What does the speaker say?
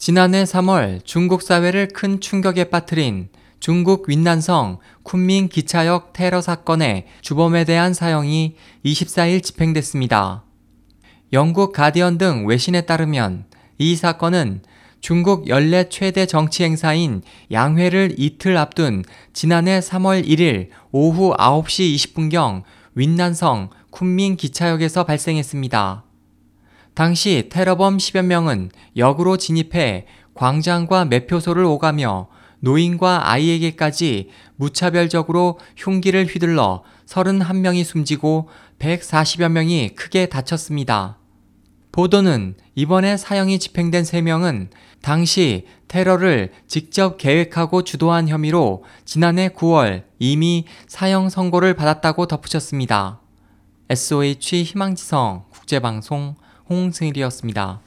지난해 3월 중국 사회를 큰 충격에 빠뜨린 중국 윈난성 쿤밍 기차역 테러 사건의 주범에 대한 사형이 24일 집행됐습니다. 영국 가디언 등 외신에 따르면 이 사건은 중국 연례 최대 정치 행사인 양회를 이틀 앞둔 지난해 3월 1일 오후 9시 20분경 윈난성 쿤밍 기차역에서 발생했습니다. 당시 테러범 10여 명은 역으로 진입해 광장과 매표소를 오가며 노인과 아이에게까지 무차별적으로 흉기를 휘둘러 31명이 숨지고 140여 명이 크게 다쳤습니다. 보도는 이번에 사형이 집행된 3명은 당시 테러를 직접 계획하고 주도한 혐의로 지난해 9월 이미 사형 선고를 받았다고 덧붙였습니다. SOH 희망지성 국제방송 홍승일이었습니다.